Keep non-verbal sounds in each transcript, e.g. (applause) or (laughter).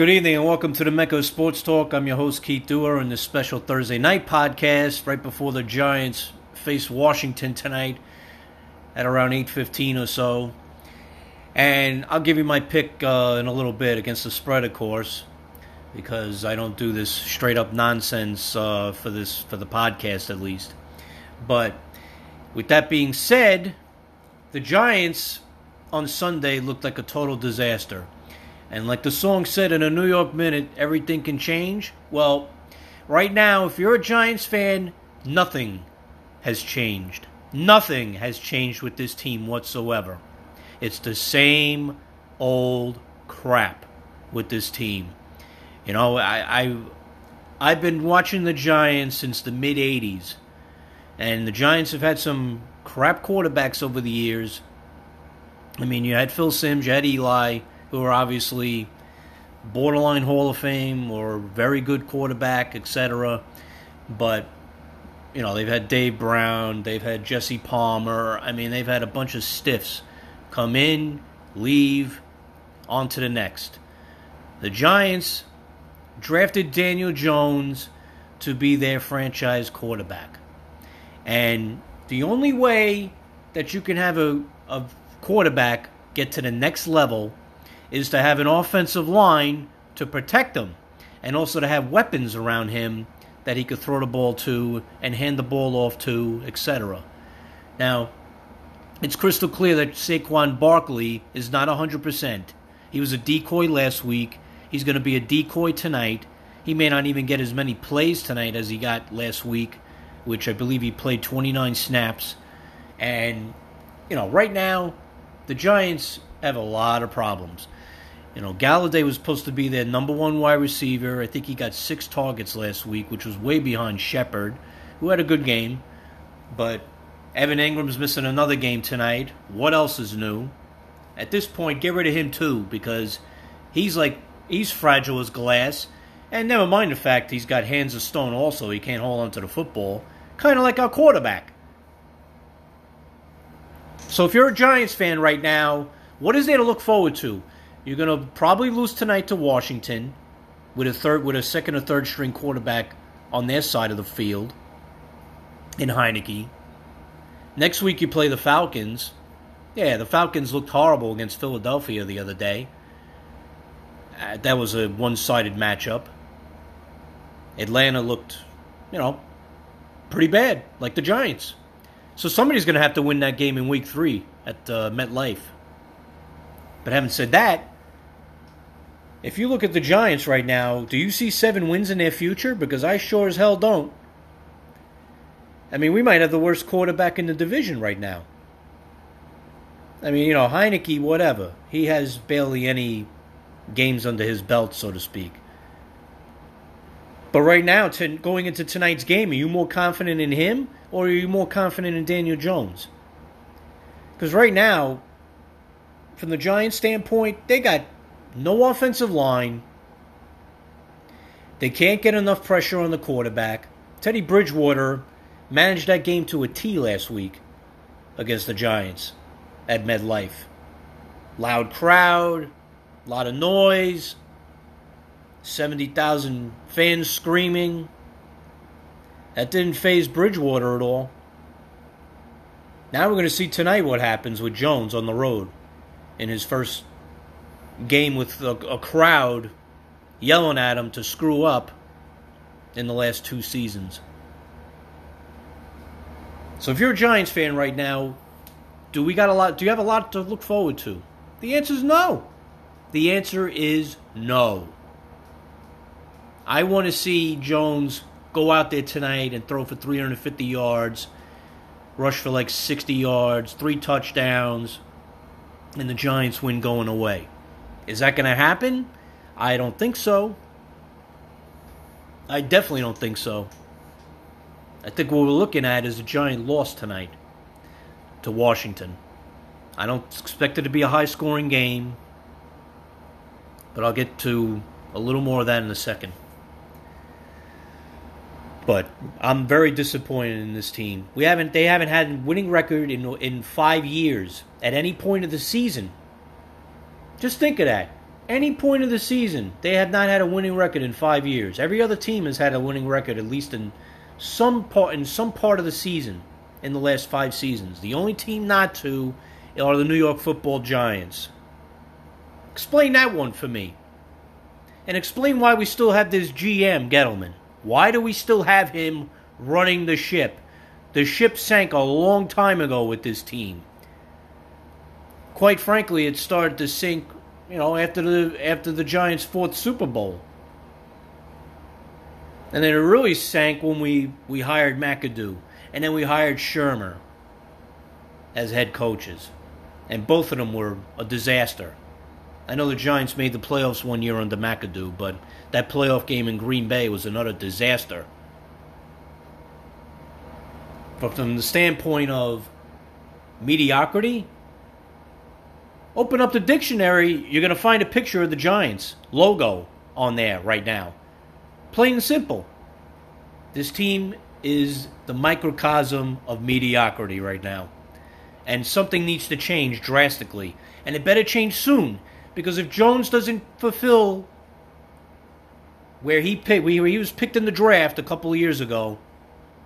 Good evening and welcome to the Mecca Sports Talk. I'm your host Keith Duer in this special Thursday night podcast right before the Giants face Washington tonight at around 8:15 or so. And I'll give you my pick uh, in a little bit against the spread, of course, because I don't do this straight up nonsense uh, for this for the podcast at least. But with that being said, the Giants on Sunday looked like a total disaster. And like the song said in a New York Minute, everything can change. Well, right now, if you're a Giants fan, nothing has changed. Nothing has changed with this team whatsoever. It's the same old crap with this team. You know, I, I I've been watching the Giants since the mid '80s, and the Giants have had some crap quarterbacks over the years. I mean, you had Phil Simms, you had Eli, who are obviously borderline Hall of Fame or very good quarterback, etc. But you know, they've had Dave Brown, they've had Jesse Palmer. I mean, they've had a bunch of stiffs come in, leave, on to the next. The Giants drafted Daniel Jones to be their franchise quarterback. And the only way that you can have a, a quarterback get to the next level is to have an offensive line to protect him and also to have weapons around him that he could throw the ball to and hand the ball off to, etc. Now, it's crystal clear that Saquon Barkley is not 100%. He was a decoy last week. He's going to be a decoy tonight. He may not even get as many plays tonight as he got last week, which I believe he played 29 snaps. And, you know, right now, the Giants have a lot of problems. You know, Golladay was supposed to be their number one wide receiver. I think he got six targets last week, which was way behind Shepard, who had a good game. But Evan Engram's missing another game tonight. What else is new? At this point, get rid of him too, because he's like he's fragile as glass. And never mind the fact he's got hands of stone also, he can't hold onto the football. Kinda like our quarterback. So if you're a Giants fan right now, what is there to look forward to? You're going to probably lose tonight to Washington with a third, with a second or third string quarterback on their side of the field in Heinicke. Next week you play the Falcons. Yeah, the Falcons looked horrible against Philadelphia the other day. Uh, that was a one-sided matchup. Atlanta looked, you know, pretty bad, like the Giants. So somebody's going to have to win that game in Week Three at uh, MetLife. But having said that, if you look at the Giants right now, do you see seven wins in their future? Because I sure as hell don't. I mean, we might have the worst quarterback in the division right now. I mean, you know, Heinicke, whatever. He has barely any games under his belt, so to speak. But right now, to, going into tonight's game, are you more confident in him or are you more confident in Daniel Jones? Because right now, from the Giants' standpoint, they got no offensive line. They can't get enough pressure on the quarterback. Teddy Bridgewater managed that game to a T last week against the Giants at MetLife. Loud crowd, a lot of noise, 70,000 fans screaming. That didn't phase Bridgewater at all. Now we're going to see tonight what happens with Jones on the road in his first game with a, a crowd yelling at him to screw up in the last two seasons. So if you're a Giants fan right now, do we got a lot do you have a lot to look forward to? The answer is no. The answer is no. I want to see Jones go out there tonight and throw for 350 yards, rush for like 60 yards, three touchdowns, and the Giants win going away. Is that going to happen? I don't think so. I definitely don't think so. I think what we're looking at is a giant loss tonight to Washington. I don't expect it to be a high scoring game, but I'll get to a little more of that in a second. But I'm very disappointed in this team. We haven't they haven't had a winning record in in 5 years at any point of the season. Just think of that. any point of the season, they have not had a winning record in five years. Every other team has had a winning record at least in some part in some part of the season in the last five seasons. The only team not to are the New York Football Giants. Explain that one for me. And explain why we still have this GM Gettleman. Why do we still have him running the ship? The ship sank a long time ago with this team. Quite frankly, it started to sink you know, after the after the Giants' fourth Super Bowl. And then it really sank when we, we hired McAdoo. And then we hired Shurmur as head coaches. And both of them were a disaster. I know the Giants made the playoffs one year under McAdoo, but that playoff game in Green Bay was another disaster. But from the standpoint of mediocrity, Open up the dictionary, you're going to find a picture of the Giants logo on there right now. Plain and simple. This team is the microcosm of mediocrity right now. And something needs to change drastically. And it better change soon. Because if Jones doesn't fulfill where he picked, where he was picked in the draft a couple of years ago,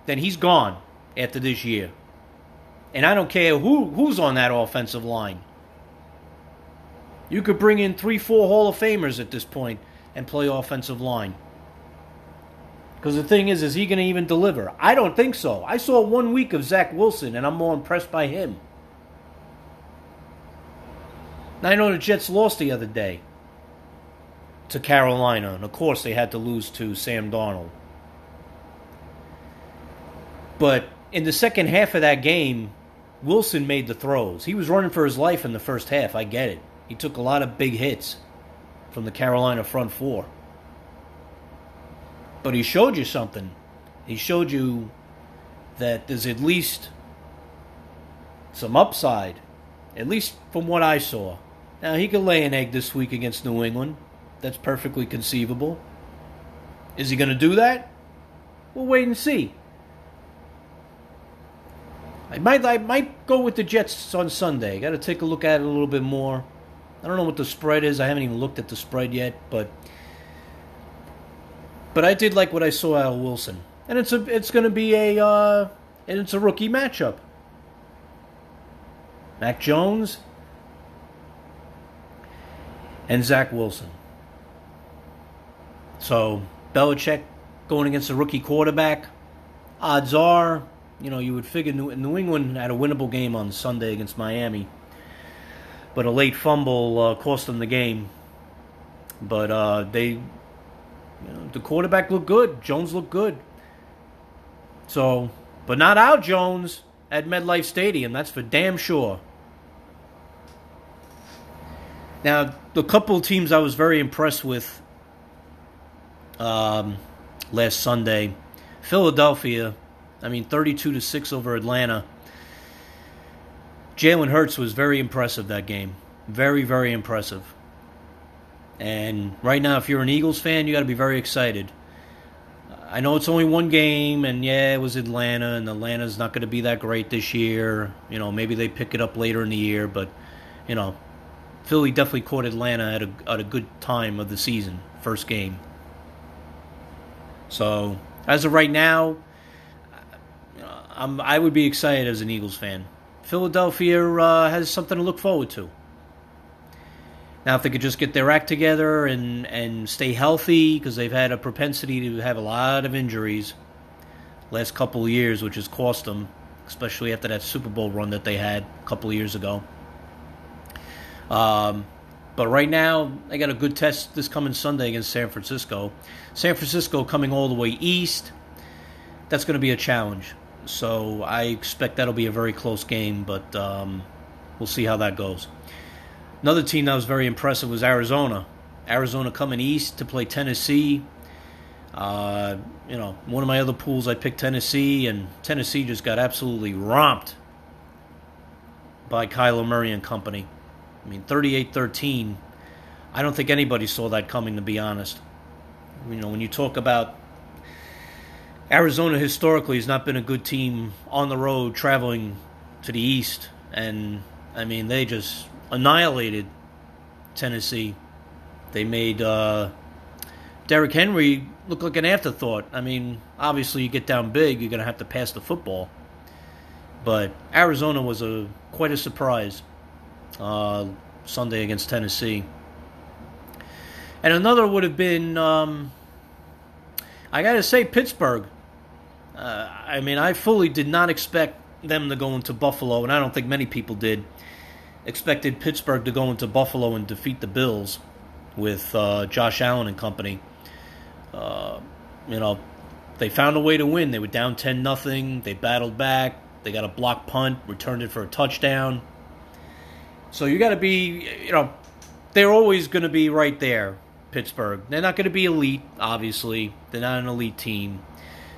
then he's gone after this year. And I don't care who who's on that offensive line. You could bring in three, four Hall of Famers at this point and play offensive line. Because the thing is, is he going to even deliver? I don't think so. I saw one week of Zach Wilson, and I'm more impressed by him. Now, I know the Jets lost the other day to Carolina, and of course they had to lose to Sam Darnold. But in the second half of that game, Wilson made the throws. He was running for his life in the first half. I get it. He took a lot of big hits from the Carolina front four. But he showed you something. He showed you that there's at least some upside, at least from what I saw. Now, he could lay an egg this week against New England. That's perfectly conceivable. Is he going to do that? We'll wait and see. I might, I might go with the Jets on Sunday. Got to take a look at it a little bit more. I don't know what the spread is. I haven't even looked at the spread yet, but but I did like what I saw out of Wilson, and it's a it's going to be a uh, and it's a rookie matchup. Mac Jones and Zach Wilson. So Belichick going against a rookie quarterback. Odds are, you know, you would figure New, New England had a winnable game on Sunday against Miami but a late fumble uh, cost them the game. But uh, they, you know, the quarterback looked good. Jones looked good. So, but not out Jones at MetLife Stadium. That's for damn sure. Now, the couple teams I was very impressed with um, last Sunday, Philadelphia. I mean, thirty-two to six over Atlanta. Jalen Hurts was very impressive that game. Very, very impressive. And right now, if you're an Eagles fan, you got to be very excited. I know it's only one game, and yeah, it was Atlanta, and Atlanta's not going to be that great this year. You know, maybe they pick it up later in the year, but you know, Philly definitely caught Atlanta at a at a good time of the season, first game. So as of right now, I'm I would be excited as an Eagles fan. Philadelphia uh, has something to look forward to. Now, if they could just get their act together and, and stay healthy, because they've had a propensity to have a lot of injuries last couple of years, which has cost them, especially after that Super Bowl run that they had a couple of years ago. Um, but right now, they got a good test this coming Sunday against San Francisco. San Francisco coming all the way east. That's going to be a challenge. So I expect that'll be a very close game, but um, we'll see how that goes. Another team that was very impressive was Arizona. Arizona coming east to play Tennessee. Uh, you know, one of my other pools, I picked Tennessee, and Tennessee just got absolutely romped by Kyler Murray and company. I mean, 38 13. I don't think anybody saw that coming, to be honest. You know, when you talk about Arizona historically has not been a good team on the road traveling to the east, and I mean they just annihilated Tennessee. They made uh, Derrick Henry look like an afterthought. I mean, obviously, you get down big, you're going to have to pass the football. But Arizona was a quite a surprise uh, Sunday against Tennessee. And another would have been, um, I got to say, Pittsburgh. Uh, I mean, I fully did not expect them to go into Buffalo, and I don't think many people did. Expected Pittsburgh to go into Buffalo and defeat the Bills with uh, Josh Allen and company. Uh, you know, they found a way to win. They were down 10 nothing. They battled back. They got a block punt, returned it for a touchdown. So you got to be, you know, they're always going to be right there, Pittsburgh. They're not going to be elite, obviously. They're not an elite team.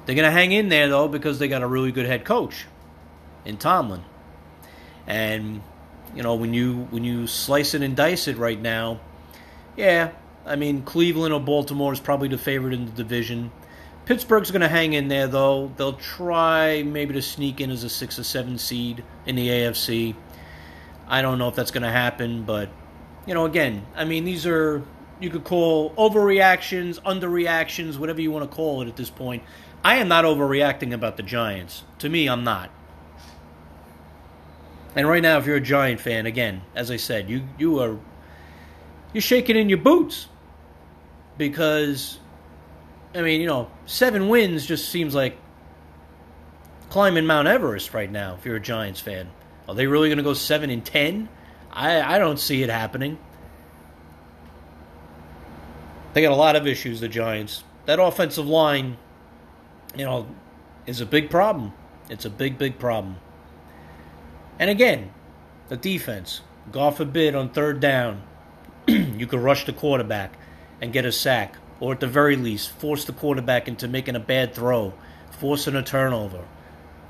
They're going to hang in there, though, because they got a really good head coach in Tomlin. And, you know, when you when you slice it and dice it right now, yeah, I mean, Cleveland or Baltimore is probably the favorite in the division. Pittsburgh's going to hang in there, though. They'll try maybe to sneak in as a six or seven seed in the AFC. I don't know if that's going to happen, but you know, again, I mean, these are you could call overreactions, underreactions, whatever you want to call it at this point. I am not overreacting about the Giants. To me, I'm not. And right now, if you're a Giant fan, again, as I said, you you are you're shaking in your boots because I mean, you know, seven wins just seems like climbing Mount Everest right now. If you're a Giants fan, are they really going to go seven and ten? I I don't see it happening. They got a lot of issues. The Giants. That offensive line, you know, is a big problem. It's a big, big problem. And again, the defense. God forbid on third down, (clears throat) you could rush the quarterback and get a sack, or at the very least, force the quarterback into making a bad throw, forcing a turnover,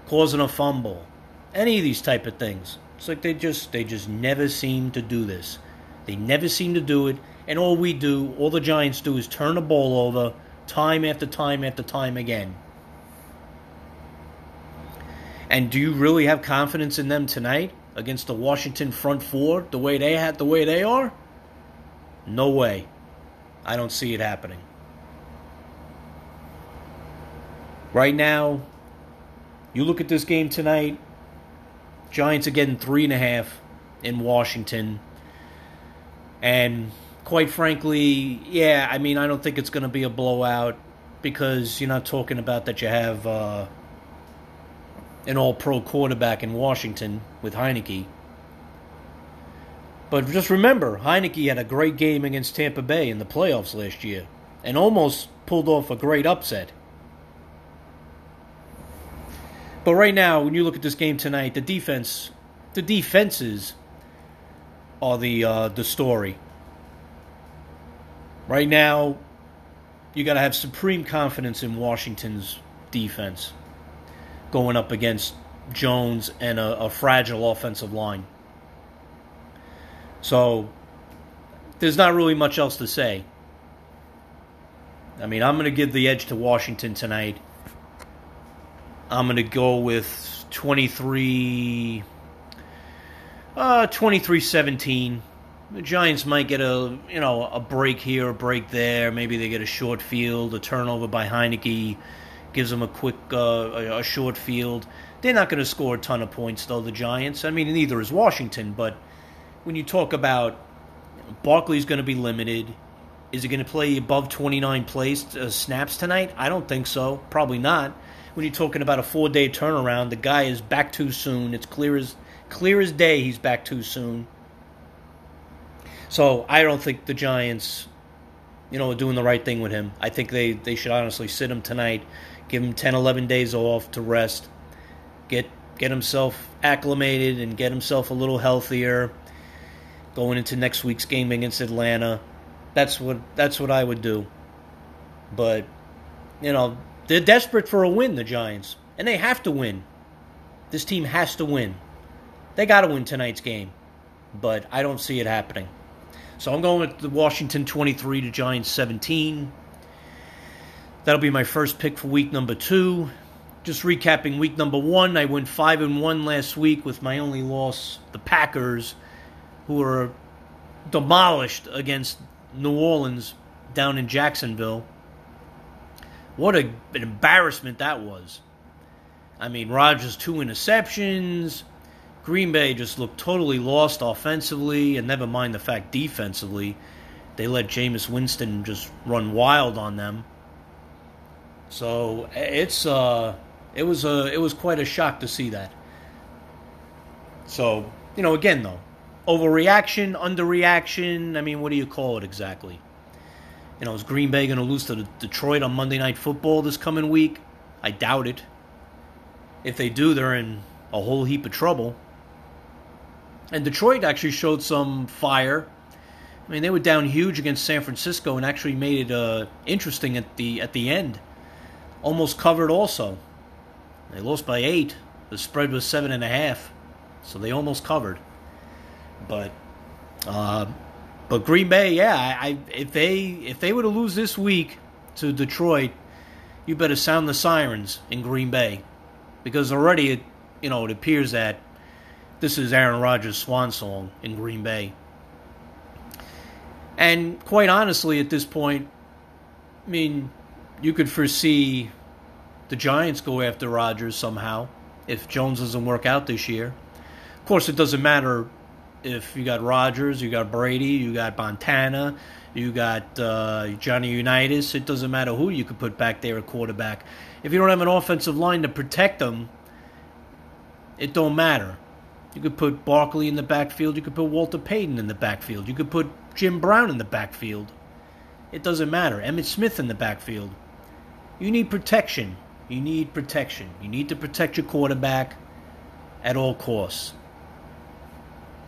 causing a fumble, any of these type of things. It's like they just they just never seem to do this. They never seem to do it, and all we do, all the Giants do, is turn the ball over time after time after time again. And do you really have confidence in them tonight against the Washington front four, the way they had, the way they are? No way. I don't see it happening. Right now, you look at this game tonight. Giants are getting three and a half in Washington. And quite frankly, yeah, I mean, I don't think it's going to be a blowout because you're not talking about that you have uh, an all pro quarterback in Washington with Heinicke. But just remember, Heinicke had a great game against Tampa Bay in the playoffs last year and almost pulled off a great upset. But right now, when you look at this game tonight, the defense, the defenses are the uh, the story. Right now, you got to have supreme confidence in Washington's defense going up against Jones and a, a fragile offensive line. So there's not really much else to say. I mean, I'm going to give the edge to Washington tonight. I'm going to go with 23 uh 23-17. The Giants might get a, you know, a break here, a break there. Maybe they get a short field, a turnover by Heinicke gives them a quick uh, a, short field. They're not going to score a ton of points though the Giants. I mean, neither is Washington, but when you talk about Barkley's going to be limited. Is he going to play above 29 plays uh, snaps tonight? I don't think so. Probably not. When you're talking about a four-day turnaround, the guy is back too soon. It's clear as clear as day he's back too soon. So I don't think the Giants, you know, are doing the right thing with him. I think they, they should honestly sit him tonight, give him 10, 11 days off to rest, get get himself acclimated and get himself a little healthier going into next week's game against Atlanta. That's what that's what I would do. But you know, they're desperate for a win, the Giants, and they have to win. This team has to win. They got to win tonight's game, but I don't see it happening. So I'm going with the Washington 23 to Giants 17. That'll be my first pick for week number 2. Just recapping week number 1, I went 5 and 1 last week with my only loss, the Packers who were demolished against New Orleans down in Jacksonville. What a, an embarrassment that was. I mean, Rodgers two interceptions. Green Bay just looked totally lost offensively, and never mind the fact defensively, they let Jameis Winston just run wild on them. So it's uh, it was a it was quite a shock to see that. So you know, again though, overreaction, underreaction. I mean, what do you call it exactly? You know, is Green Bay going to lose to Detroit on Monday Night Football this coming week? I doubt it. If they do, they're in a whole heap of trouble. And Detroit actually showed some fire. I mean, they were down huge against San Francisco and actually made it uh, interesting at the at the end. Almost covered also. They lost by eight. The spread was seven and a half, so they almost covered. But, uh, but Green Bay, yeah, I, if they if they were to lose this week to Detroit, you better sound the sirens in Green Bay, because already it you know it appears that this is Aaron Rodgers' swan song in Green Bay. And quite honestly, at this point, I mean, you could foresee the Giants go after Rodgers somehow if Jones doesn't work out this year. Of course, it doesn't matter if you got Rodgers, you got Brady, you got Montana, you got uh, Johnny Unitas. It doesn't matter who you could put back there at quarterback. If you don't have an offensive line to protect them, it don't matter. You could put Barkley in the backfield. You could put Walter Payton in the backfield. You could put Jim Brown in the backfield. It doesn't matter. Emmitt Smith in the backfield. You need protection. You need protection. You need to protect your quarterback at all costs.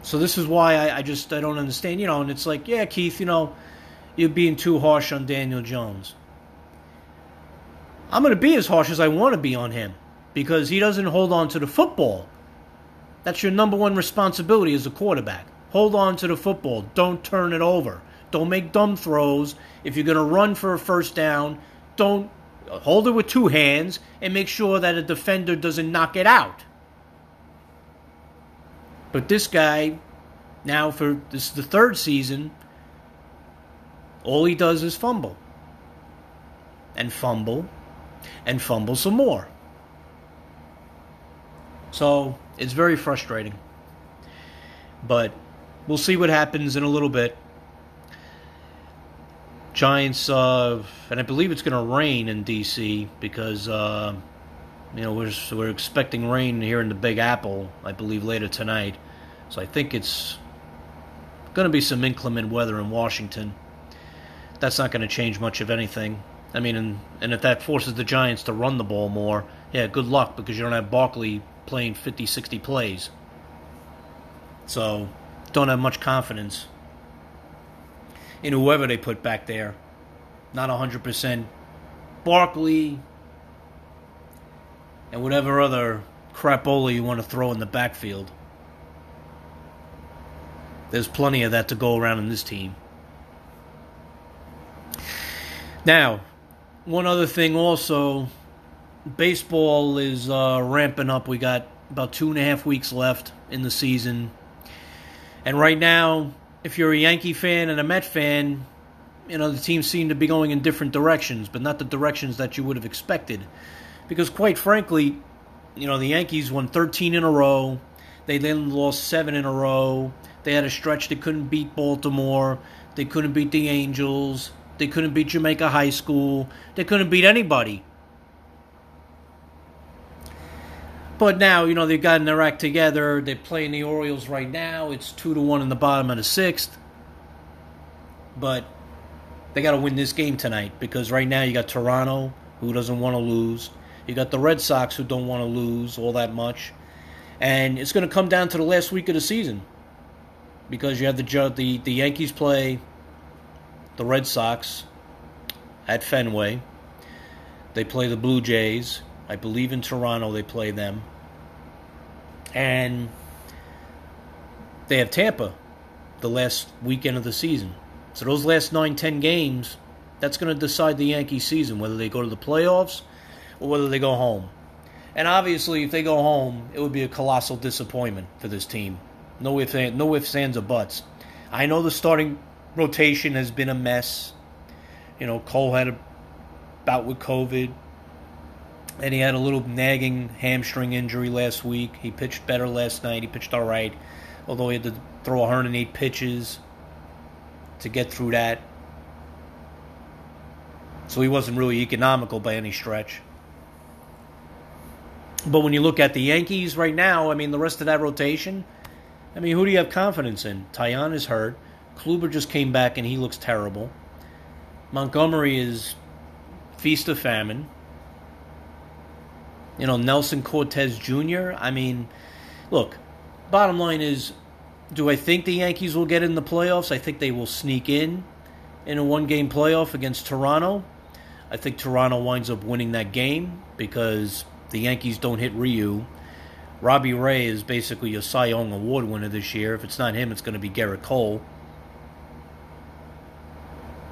So this is why I, I just I don't understand, you know. And it's like, yeah, Keith, you know, you're being too harsh on Daniel Jones. I'm going to be as harsh as I want to be on him because he doesn't hold on to the football. That's your number one responsibility as a quarterback. Hold on to the football. Don't turn it over. Don't make dumb throws. If you're going to run for a first down, don't hold it with two hands and make sure that a defender doesn't knock it out. But this guy, now for this is the third season, all he does is fumble. And fumble. And fumble some more. So it's very frustrating. But we'll see what happens in a little bit. Giants, uh, and I believe it's going to rain in D.C. because uh, you know we're we're expecting rain here in the Big Apple. I believe later tonight, so I think it's going to be some inclement weather in Washington. That's not going to change much of anything. I mean, and, and if that forces the Giants to run the ball more, yeah, good luck because you don't have Barkley playing 50, 60 plays. So, don't have much confidence in whoever they put back there. Not 100%. Barkley and whatever other crapola you want to throw in the backfield. There's plenty of that to go around in this team. Now, one other thing also baseball is uh, ramping up. We got about two and a half weeks left in the season. And right now, if you're a Yankee fan and a Met fan, you know, the teams seem to be going in different directions, but not the directions that you would have expected. Because, quite frankly, you know, the Yankees won 13 in a row. They then lost seven in a row. They had a stretch they couldn't beat Baltimore. They couldn't beat the Angels. They couldn't beat Jamaica High School. They couldn't beat anybody. But now, you know, they've gotten their act together. They're playing the Orioles right now. It's two to one in the bottom of the sixth. But they got to win this game tonight because right now you got Toronto, who doesn't want to lose. You got the Red Sox, who don't want to lose all that much. And it's going to come down to the last week of the season because you have the the the Yankees play the Red Sox at Fenway. They play the Blue Jays. I believe in Toronto they play them. And they have Tampa the last weekend of the season. So those last nine, ten games, that's going to decide the Yankee season, whether they go to the playoffs or whether they go home. And obviously, if they go home, it would be a colossal disappointment for this team. No ifs, no ifs, ands, or buts. I know the starting rotation has been a mess. You know, Cole had a bout with COVID, and he had a little nagging hamstring injury last week. He pitched better last night. He pitched all right, although he had to throw 108 pitches to get through that. So he wasn't really economical by any stretch. But when you look at the Yankees right now, I mean, the rest of that rotation, I mean, who do you have confidence in? Taillon is hurt. Kluber just came back and he looks terrible. Montgomery is feast of famine. You know, Nestor Cortes Jr., I mean, look, bottom line is do I think the Yankees will get in the playoffs? I think they will sneak in in a one game playoff against Toronto. I think Toronto winds up winning that game because the Yankees don't hit Ryu. Robbie Ray is basically a Cy Young Award winner this year. If it's not him, it's going to be Gerrit Cole.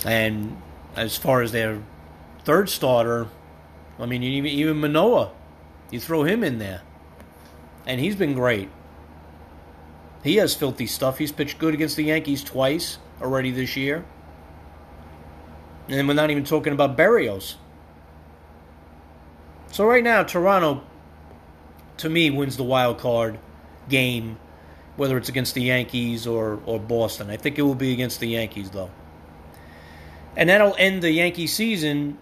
And as far as their third starter, I mean, even, even Manoah, you throw him in there. And he's been great. He has filthy stuff. He's pitched good against the Yankees twice already this year. And we're not even talking about Berrios. So right now, Toronto, to me, wins the wild card game, whether it's against the Yankees or, or Boston. I think it will be against the Yankees, though. And that'll end the Yankee season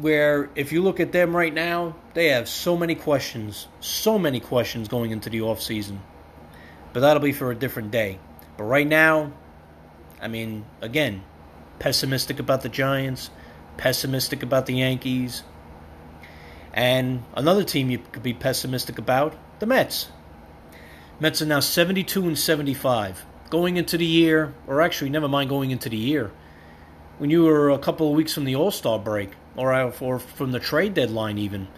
where, if you look at them right now, they have so many questions, so many questions going into the offseason. But that'll be for a different day. But right now, I mean, again, pessimistic about the Giants, pessimistic about the Yankees, and another team you could be pessimistic about, the Mets. Mets are now 72 and 75. Going into the year, or actually, never mind going into the year, when you were a couple of weeks from the All Star break, or, or from the trade deadline, even,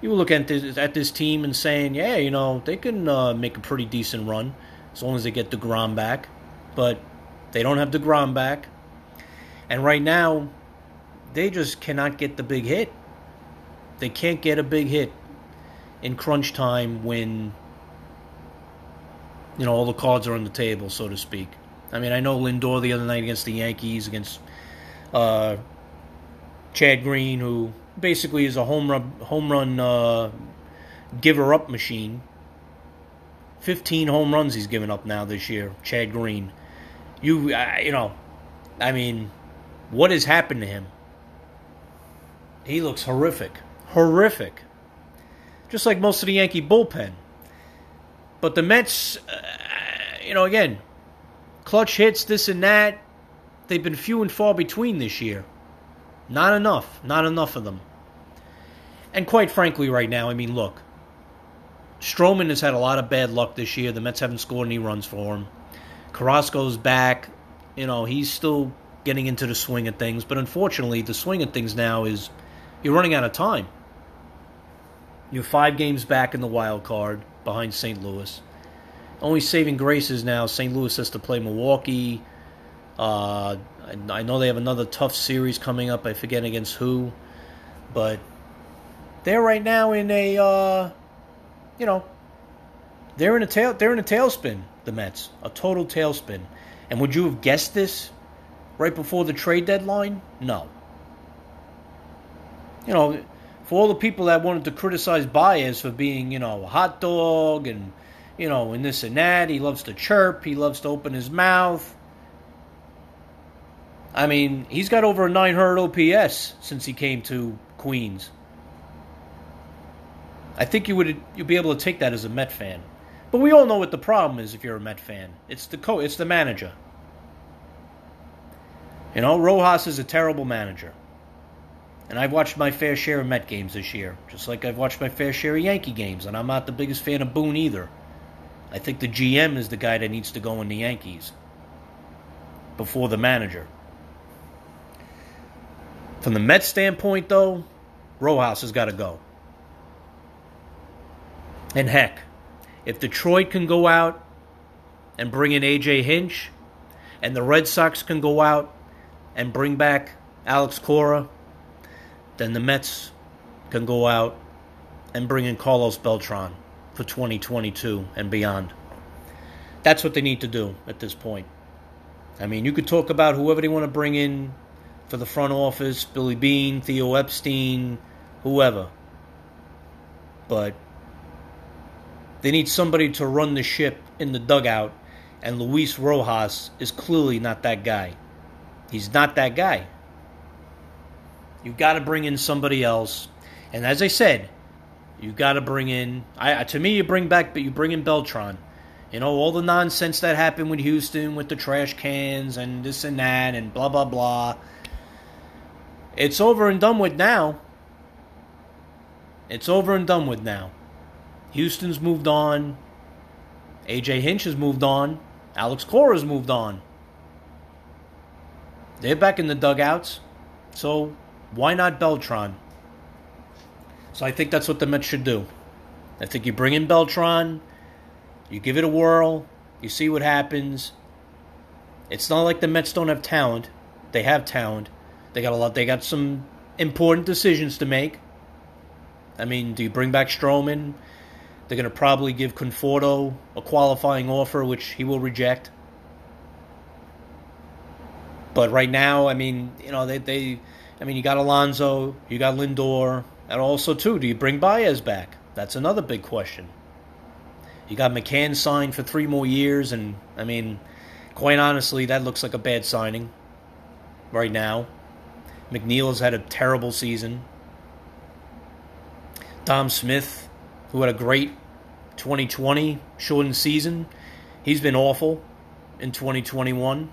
you looking at this, at this team and saying, yeah, you know, they can uh, make a pretty decent run as long as they get DeGrom back. But they don't have DeGrom back. And right now, they just cannot get the big hit. They can't get a big hit in crunch time when you know all the cards are on the table, so to speak. I mean, I know Lindor the other night against the Yankees against uh, Chad Green, who basically is a home run home run uh, giver up machine. Fifteen home runs he's given up now this year, Chad Green. You uh, you know, I mean, what has happened to him? He looks horrific horrific. Just like most of the Yankee bullpen. But the Mets, uh, you know, again, clutch hits, this and that, they've been few and far between this year. Not enough. Not enough of them. And quite frankly, right now, I mean, look, Stroman has had a lot of bad luck this year. The Mets haven't scored any runs for him. Carrasco's back. You know, he's still getting into the swing of things. But unfortunately, the swing of things now is you're running out of time. You're five games back in the wild card behind St. Louis. Only saving graces now. St. Louis has to play Milwaukee. Uh, I know they have another tough series coming up. I forget against who, but they're right now in a, uh, you know, they're in a tail. They're in a tailspin. The Mets, a total tailspin. And would you have guessed this right before the trade deadline? No. You know, for all the people that wanted to criticize Baez for being, you know, a hot dog and, you know, and this and that, he loves to chirp, he loves to open his mouth. I mean, he's got over a 900 OPS since he came to Queens. I think you would you'd be able to take that as a Met fan. But we all know what the problem is if you're a Met fan. It's the co it's the manager. You know, Rojas is a terrible manager. And I've watched my fair share of Met games this year, just like I've watched my fair share of Yankee games, and I'm not the biggest fan of Boone either. I think the GM is the guy that needs to go in the Yankees before the manager. From the Mets standpoint, though, Rojas has got to go. And heck, if Detroit can go out and bring in AJ Hinch, and the Red Sox can go out and bring back Alex Cora, then the Mets can go out and bring in Carlos Beltran for 2022 and beyond. That's what they need to do at this point. I mean, you could talk about whoever they want to bring in for the front office Billy Beane, Theo Epstein, whoever. But they need somebody to run the ship in the dugout, and Luis Rojas is clearly not that guy. He's not that guy. You've got to bring in somebody else. And as I said, you've got to bring in. I to me, you bring back, but you bring in Beltran. You know all the nonsense that happened with Houston with the trash cans and this and that and blah blah blah. It's over and done with now. It's over and done with now. Houston's moved on. AJ Hinch has moved on. Alex Cora's moved on. They're back in the dugouts. So why not Beltran? So I think that's what the Mets should do. I think you bring in Beltran, you give it a whirl, you see what happens. It's not like the Mets don't have talent. They have talent. They got a lot. They got some important decisions to make. I mean, do you bring back Stroman? They're going to probably give Conforto a qualifying offer, which he will reject. But right now, I mean, you know, they, they I mean, you got Alonso, you got Lindor, and also too, do you bring Baez back? That's another big question. You got McCann signed for three more years, and I mean, quite honestly, that looks like a bad signing right now. McNeil has had a terrible season. Dom Smith, who had a great 2020 shortened season, he's been awful in 2021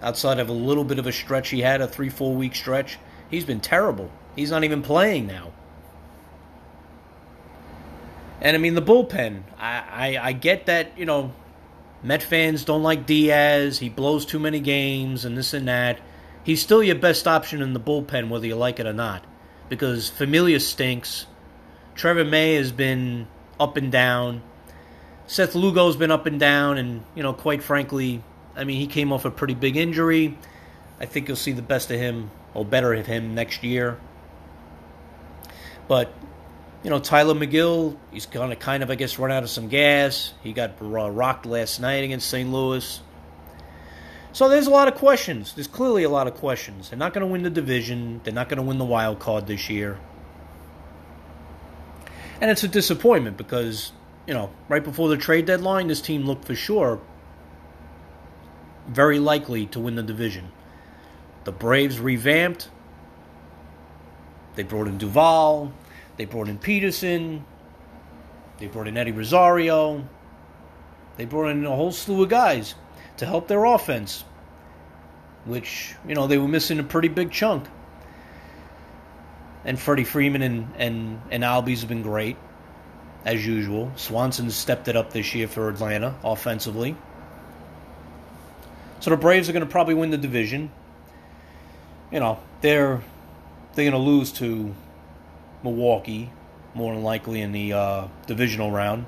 outside of a little bit of a stretch he had, a three, four week stretch. He's been terrible. He's not even playing now. And I mean, the bullpen, I, I, I get that, you know, Met fans don't like Diaz. He blows too many games and this and that. He's still your best option in the bullpen, whether you like it or not. Because Familia stinks. Trevor May has been up and down. Seth Lugo's been up and down, and, you know, quite frankly, I mean, he came off a pretty big injury. I think you'll see the best of him, or better of him, next year. But, you know, Tylor Megill, he's to kind of, I guess, run out of some gas. He got uh, rocked last night against St. Louis. So there's a lot of questions. There's clearly a lot of questions. They're not going to win the division. They're not going to win the wild card this year. And it's a disappointment because, you know, right before the trade deadline, this team looked for sure very likely to win the division. The Braves revamped. They brought in Duvall. They brought in Pederson. They brought in Eddie Rosario. They brought in a whole slew of guys to help their offense, which, you know, they were missing a pretty big chunk. And Freddie Freeman and, and, and Albies have been great, as usual. Swanson stepped it up this year for Atlanta offensively. So the Braves are going to probably win the division. You know, they're they're going to lose to Milwaukee more than likely in the uh, divisional round.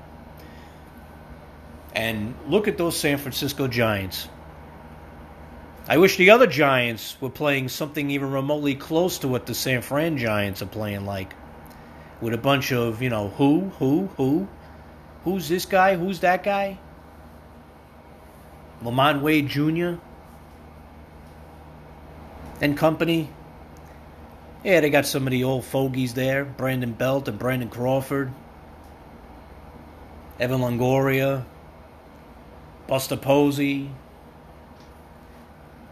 And look at those San Francisco Giants. I wish the other Giants were playing something even remotely close to what the San Fran Giants are playing like. With a bunch of, you know, who, who, who? Who's this guy? Who's that guy? LaMonte Wade Jr. and company. Yeah, they got some of the old fogies there Brandon Belt and Brandon Crawford, Evan Longoria, Buster Posey.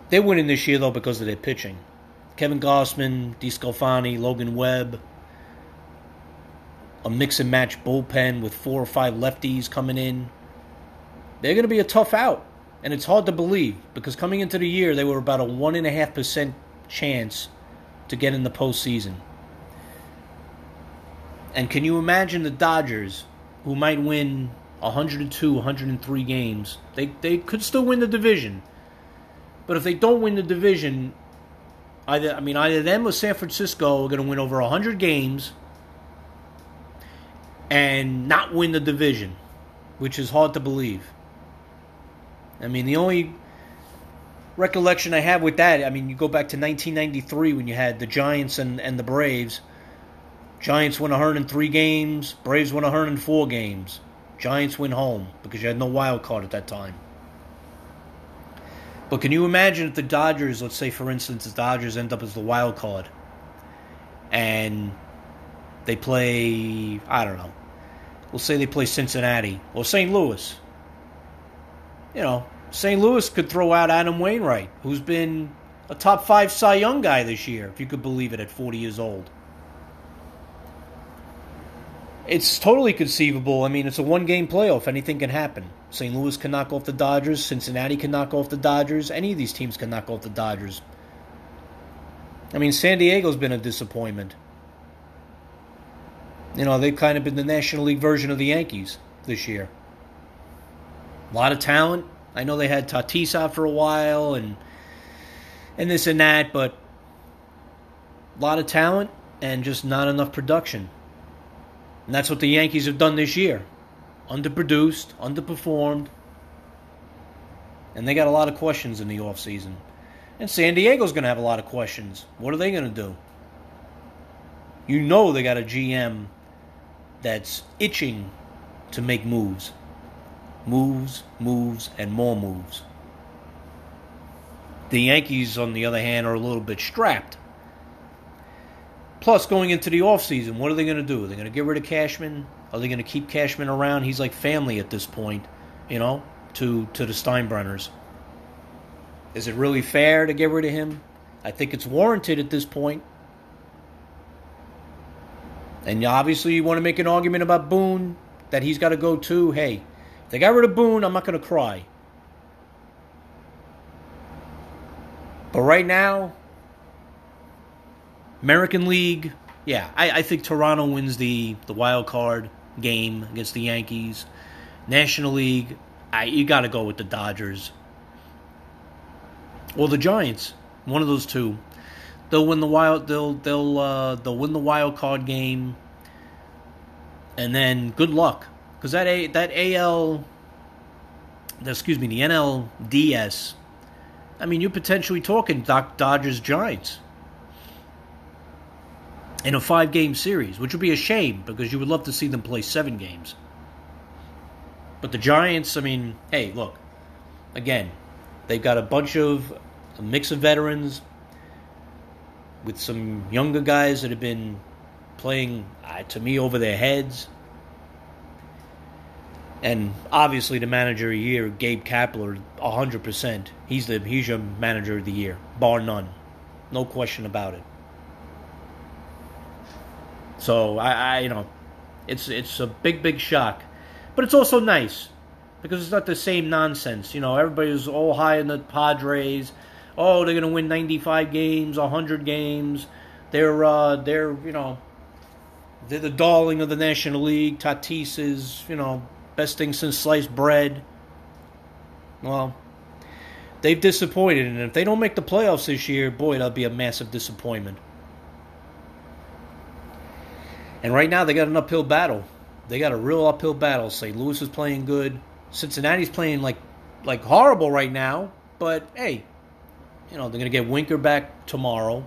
They're winning this year, though, because of their pitching. Kevin Gausman, DeSclafani, Logan Webb, a mix and match bullpen with four or five lefties coming in. They're going to be a tough out. And it's hard to believe because coming into the year, they were about a 1.5% chance to get in the postseason. And can you imagine the Dodgers, who might win 102, 103 games? They, they could still win the division. But if they don't win the division, either I mean either them or San Francisco are going to win over 100 games and not win the division, which is hard to believe. I mean, the only recollection I have with that, I mean, you go back to 1993 when you had the Giants and, and the Braves. Giants win 103 games, Braves win 104 games. Giants win home because you had no wild card at that time. But can you imagine if the Dodgers, let's say for instance, the Dodgers end up as the wild card and they play, I don't know, we'll say they play Cincinnati or St. Louis. You know, St. Louis could throw out Adam Wainwright, who's been a top five Cy Young guy this year, if you could believe it, at 40 years old. It's totally conceivable. I mean, it's a one game playoff. Anything can happen. St. Louis can knock off the Dodgers. Cincinnati can knock off the Dodgers. Any of these teams can knock off the Dodgers. I mean, San Diego's been a disappointment. You know, they've kind of been the National League version of the Yankees this year. A lot of talent. I know they had Tatis out for a while and and this and that, but a lot of talent and just not enough production. And that's what the Yankees have done this year. Underproduced, underperformed. And they got a lot of questions in the offseason. And San Diego's going to have a lot of questions. What are they going to do? You know they got a GM that's itching to make moves. Moves, moves, and more moves. The Yankees, on the other hand, are a little bit strapped. Plus, going into the offseason, what are they going to do? Are they going to get rid of Cashman? Are they going to keep Cashman around? He's like family at this point, you know, to, to the Steinbrenners. Is it really fair to get rid of him? I think it's warranted at this point. And obviously, you want to make an argument about Boone that he's got to go too. Hey, if they got rid of Boone, I'm not going to cry. But right now, American League, yeah, I, I think Toronto wins the, the wild card game against the Yankees. National League, I, you got to go with the Dodgers or the Giants. One of those two. They'll win the wild. They'll they'll uh, they'll win the wild card game, and then good luck because that a that AL, excuse me, the NLDS. I mean, you're potentially talking Dodgers Giants in a five game series, which would be a shame because you would love to see them play seven games. But the Giants, I mean, hey, look, again, they've got a bunch of a mix of veterans with some younger guys that have been playing, uh, to me, over their heads. And obviously, the manager of the year, Gabe Kapler, hundred percent. He's the he's your manager of the year, bar none, no question about it. So I, I, you know, it's it's a big big shock, but it's also nice because it's not the same nonsense. You know, everybody's all high in the Padres. Oh, they're gonna win 95 games, 100 games. They're uh, they're you know, they're the darling of the National League. Tatis is you know best thing since sliced bread. Well, they've disappointed, and if they don't make the playoffs this year, boy, that'll be a massive disappointment. And right now they got an uphill battle. They got a real uphill battle. St. Louis is playing good. Cincinnati's playing like like horrible right now. But hey, you know, they're going to get Winker back tomorrow.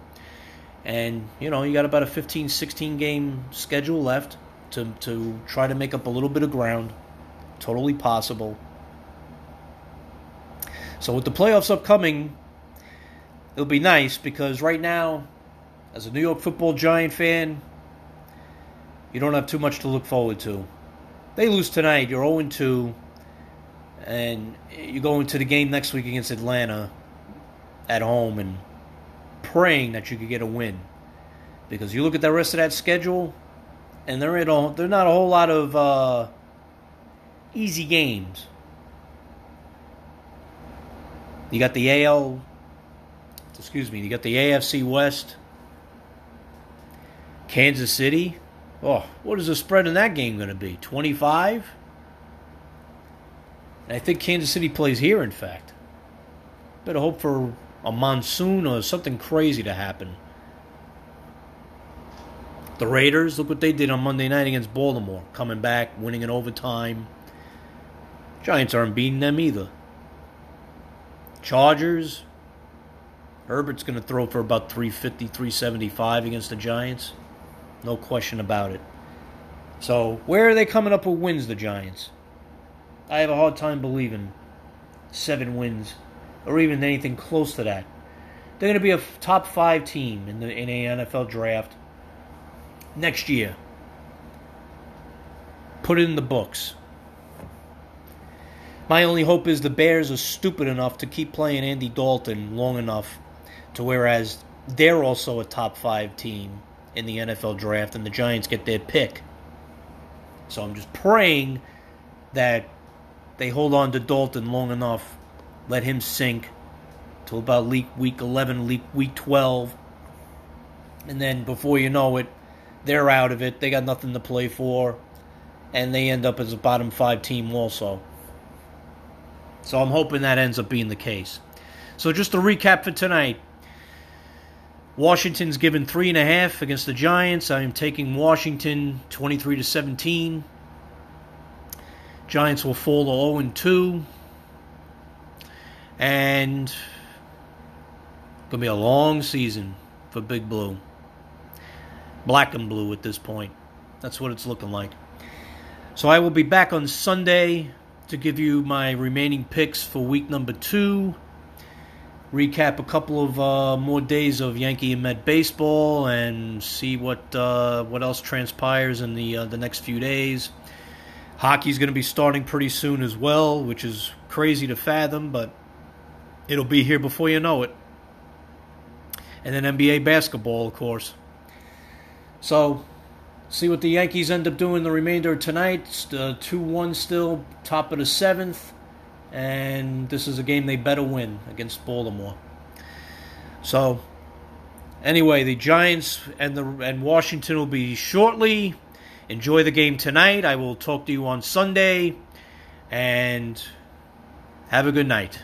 And, you know, you got about a 15, 16 game schedule left to, to try to make up a little bit of ground. Totally possible. So with the playoffs upcoming, it'll be nice because right now, as a New York football giant fan, you don't have too much to look forward to. They lose tonight, you're 0 2, and you go into the game next week against Atlanta at home and praying that you could get a win. Because you look at the rest of that schedule, and there ain't a, there's not a whole lot of uh, easy games. You got the AL, excuse me, you got the AFC West, Kansas City. Oh, what is the spread in that game going to be? 25? I think Kansas City plays here, in fact. Better hope for a monsoon or something crazy to happen. The Raiders, look what they did on Monday night against Baltimore. Coming back, winning in overtime. Giants aren't beating them either. Chargers, Herbert's going to throw for about 350, 375 against the Giants. No question about it. So, where are they coming up with wins, the Giants? I have a hard time believing seven wins or even anything close to that. They're going to be a top five team in the in a NFL draft next year. Put it in the books. My only hope is the Bears are stupid enough to keep playing Andy Dalton long enough to whereas they're also a top five team in the NFL draft and the Giants get their pick. So I'm just praying that they hold on to Dalton long enough, let him sink till about week week 11, week 12, and then before you know it, they're out of it. They got nothing to play for, and they end up as a bottom five team also. So I'm hoping that ends up being the case. So just to recap for tonight. Washington's given three and a half against the Giants. I am taking Washington 23 to 17. Giants will fall to 0 and 2. And gonna be a long season for Big Blue. Black and blue at this point. That's what it's looking like. So I will be back on Sunday to give you my remaining picks for week number two. Recap a couple of uh, more days of Yankee and Met baseball, and see what uh, what else transpires in the uh, the next few days. Hockey's going to be starting pretty soon as well, which is crazy to fathom, but it'll be here before you know it. And then NBA basketball, of course. So See what the Yankees end up doing the remainder of tonight. 2 1 still, top of the seventh. And this is a game they better win against Baltimore. So, anyway, the Giants and the and Washington will be shortly. Enjoy the game tonight. I will talk to you on Sunday. And have a good night.